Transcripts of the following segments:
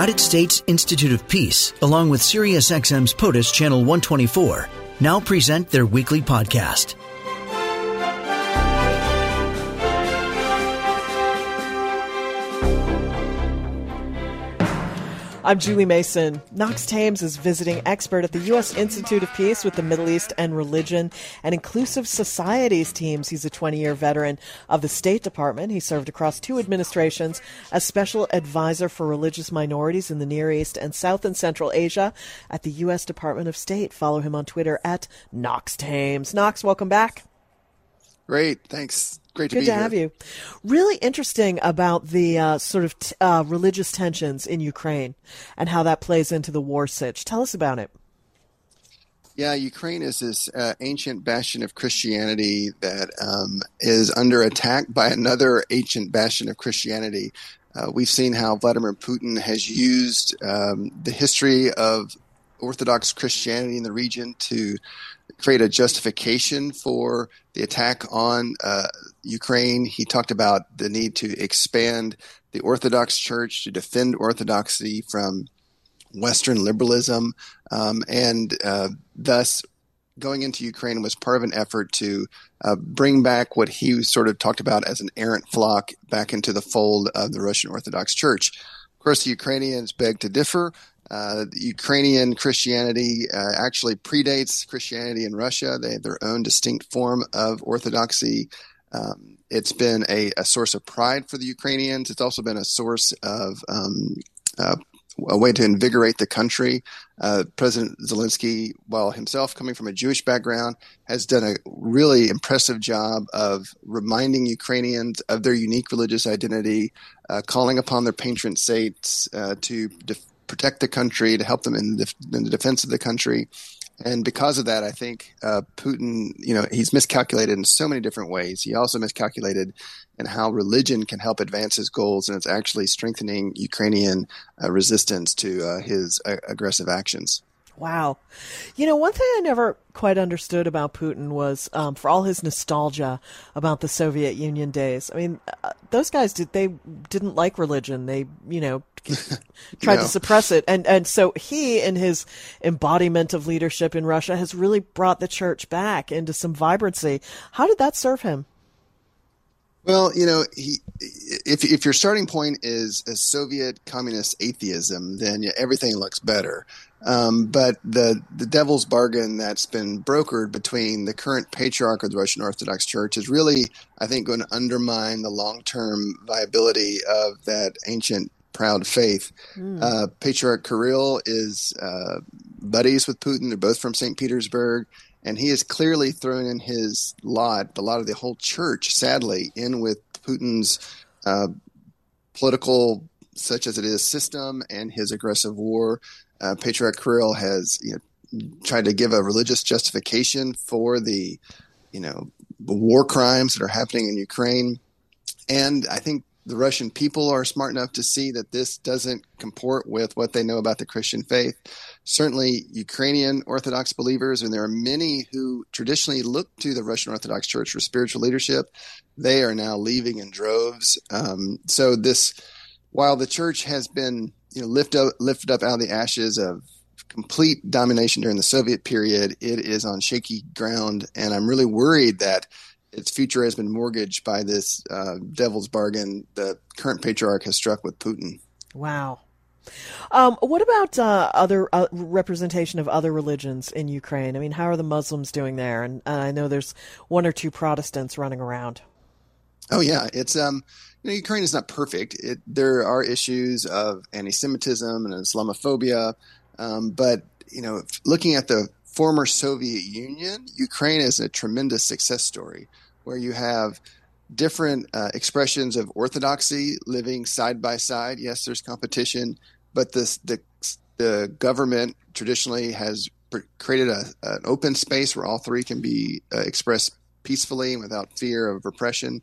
United States Institute of Peace, along with SiriusXM's POTUS Channel 124, now present their weekly podcast. I'm Julie Mason. Knox Thames is visiting expert at the U.S. Institute of Peace with the Middle East and Religion and Inclusive Societies teams. He's a 20 year veteran of the State Department. He served across two administrations as special advisor for religious minorities in the Near East and South and Central Asia at the U.S. Department of State. Follow him on Twitter at Knox Thames. Knox, welcome back. Great. Thanks. Great to Good be to here. have you. Really interesting about the uh, sort of t- uh, religious tensions in Ukraine and how that plays into the war sitch. Tell us about it. Yeah, Ukraine is this uh, ancient bastion of Christianity that um, is under attack by another ancient bastion of Christianity. Uh, we've seen how Vladimir Putin has used um, the history of Orthodox Christianity in the region to create a justification for the attack on uh, Ukraine. He talked about the need to expand the Orthodox Church to defend orthodoxy from Western liberalism, um, and uh, thus going into Ukraine was part of an effort to uh, bring back what he sort of talked about as an errant flock back into the fold of the Russian Orthodox Church. Of course, the Ukrainians beg to differ. Uh, Ukrainian Christianity uh, actually predates Christianity in Russia. They have their own distinct form of orthodoxy. Um, it's been a, a, source of pride for the Ukrainians. It's also been a source of um, uh, a way to invigorate the country. Uh, President Zelensky, while himself coming from a Jewish background, has done a really impressive job of reminding Ukrainians of their unique religious identity, uh, calling upon their patron saints uh, to def- protect the country, to help them in the, in the, defense of the country. And because of that, I think uh, Putin, you know, he's miscalculated in so many different ways. He also miscalculated in how religion can help advance his goals, and it's actually strengthening Ukrainian uh, resistance to uh, his aggressive actions. Wow. You know, one thing I never quite understood about Putin was um, for all his nostalgia about the Soviet Union days. I mean, uh, those guys did they didn't like religion. They, you know, tried no. to suppress it. And and so he in his embodiment of leadership in Russia has really brought the church back into some vibrancy. How did that serve him? Well, you know, he, if if your starting point is a Soviet communist atheism, then everything looks better. Um, but the the devil's bargain that's been brokered between the current patriarch of the Russian Orthodox Church is really, I think, going to undermine the long term viability of that ancient proud faith. Mm. Uh, patriarch Kirill is uh, buddies with Putin. They're both from St. Petersburg and he is clearly throwing in his lot, the lot of the whole church, sadly, in with Putin's uh, political, such as it is, system and his aggressive war. Uh, Patriarch Kirill has you know, tried to give a religious justification for the, you know, war crimes that are happening in Ukraine, and I think the Russian people are smart enough to see that this doesn't comport with what they know about the Christian faith. Certainly, Ukrainian Orthodox believers, and there are many who traditionally look to the Russian Orthodox Church for spiritual leadership, they are now leaving in droves. Um, so, this, while the church has been you know, lift up, lifted up out of the ashes of complete domination during the Soviet period, it is on shaky ground, and I'm really worried that its future has been mortgaged by this uh, devil's bargain the current patriarch has struck with Putin. Wow. Um, what about uh, other uh, representation of other religions in Ukraine? I mean, how are the Muslims doing there? And uh, I know there's one or two Protestants running around. Oh yeah, it's um, you know, Ukraine is not perfect. It, there are issues of anti-Semitism and Islamophobia, um, but you know, looking at the former Soviet Union, Ukraine is a tremendous success story where you have different uh, expressions of orthodoxy living side by side. Yes, there's competition, but this, the the government traditionally has created a, an open space where all three can be uh, expressed peacefully and without fear of repression.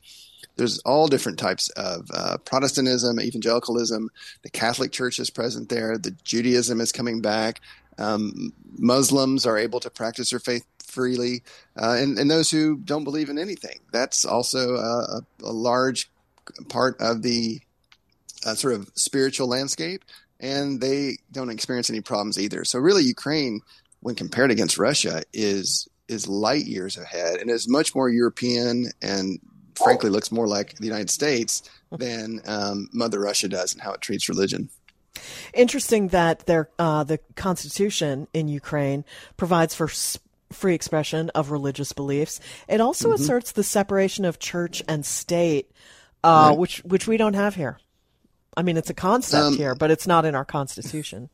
There's all different types of uh, Protestantism, evangelicalism. The Catholic Church is present there. The Judaism is coming back. Um, Muslims are able to practice their faith freely, uh, and, and those who don't believe in anything. That's also a, a large part of the uh, sort of spiritual landscape. and they don't experience any problems either. So really, Ukraine, when compared against Russia, is is light years ahead and is much more European and frankly looks more like the United States than um, Mother Russia does and how it treats religion. Interesting that their uh, the constitution in Ukraine provides for free expression of religious beliefs. It also mm-hmm. asserts the separation of church and state, uh, right. which which we don't have here. I mean, it's a concept um, here, but it's not in our constitution.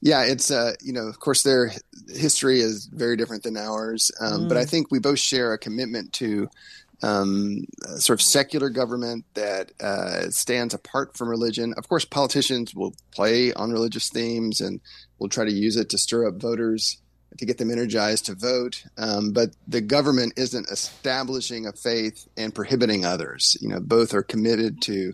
Yeah, it's uh, you know, of course, their history is very different than ours, um, mm. but I mm. think we both share a commitment to um, sort of secular government that uh, stands apart from religion. Of course, politicians will play on religious themes and will try to use it to stir up voters to get them energized to vote. Um, but the government isn't establishing a faith and prohibiting others. You know, both are committed to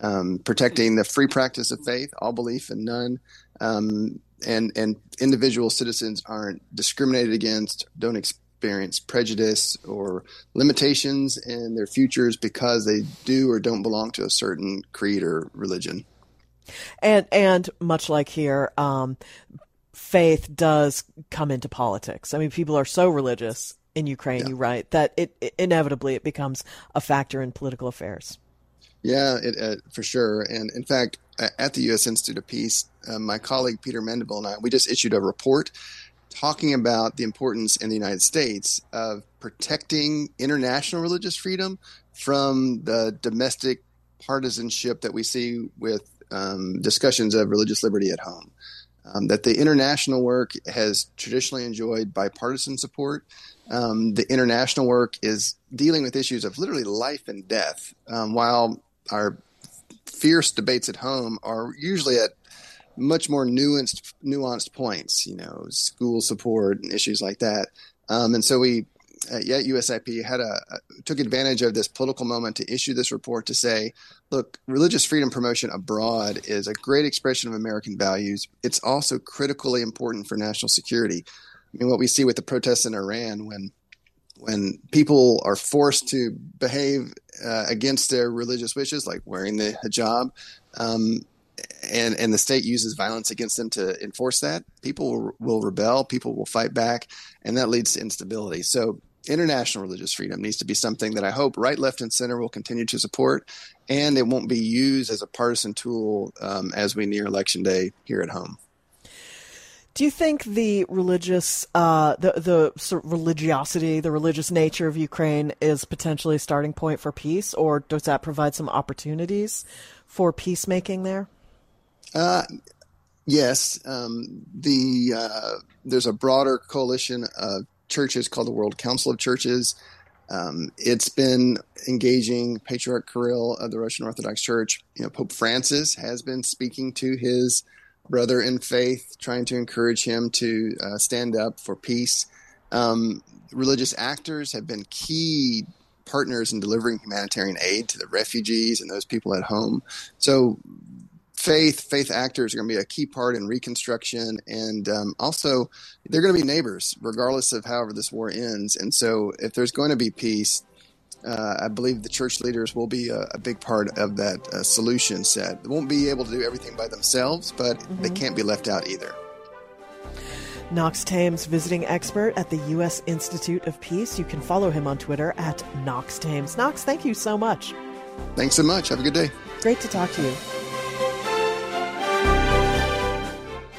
um, protecting the free practice of faith, all belief and none. Um, and and individual citizens aren't discriminated against, don't experience prejudice or limitations in their futures because they do or don't belong to a certain creed or religion. And and much like here, um, faith does come into politics. I mean, people are so religious in Ukraine, yeah. you write that it, it, inevitably it becomes a factor in political affairs. Yeah, it, uh, for sure. And in fact, at the U.S. Institute of Peace, uh, my colleague Peter Mandaville and I, we just issued a report talking about the importance in the United States of protecting international religious freedom from the domestic partisanship that we see with um, discussions of religious liberty at home. Um, that the international work has traditionally enjoyed bipartisan support. Um, the international work is dealing with issues of literally life and death, um, while our fierce debates at home are usually at much more nuanced nuanced points, you know, school support and issues like that. Um, and so we yeah, USIP had a, a, took advantage of this political moment to issue this report to say, look, religious freedom promotion abroad is a great expression of American values. It's also critically important for national security. I mean, what we see with the protests in Iran when when people are forced to behave uh, against their religious wishes, like wearing the hijab, um, and and the state uses violence against them to enforce that, people will, rebel, people will fight back, and that leads to instability. So international religious freedom needs to be something that I hope right, left, and center will continue to support, and it won't be used as a partisan tool um, as we near election day here at home. Do you think the religious, uh, the the sort of religiosity, the religious nature of Ukraine is potentially a starting point for peace, or does that provide some opportunities for peacemaking there? Uh, yes, um, the uh, there's a broader coalition of churches called the World Council of Churches. Um, it's been engaging Patriarch Kirill of the Russian Orthodox Church. You know, Pope Francis has been speaking to his brother in faith, trying to encourage him to uh, stand up for peace. Um, religious actors have been key partners in delivering humanitarian aid to the refugees and those people at home. So, faith, faith actors are going to be a key part in reconstruction, and um, also they're going to be neighbors, regardless of however this war ends. And so, if there's going to be peace, uh, I believe the church leaders will be a, a big part of that uh, solution set. They won't be able to do everything by themselves, but mm-hmm. they can't be left out either. Knox Thames, visiting expert at the U.S. Institute of Peace. You can follow him on Twitter at Knox Thames. Knox, thank you so much. Thanks so much. Have a good day. Great to talk to you.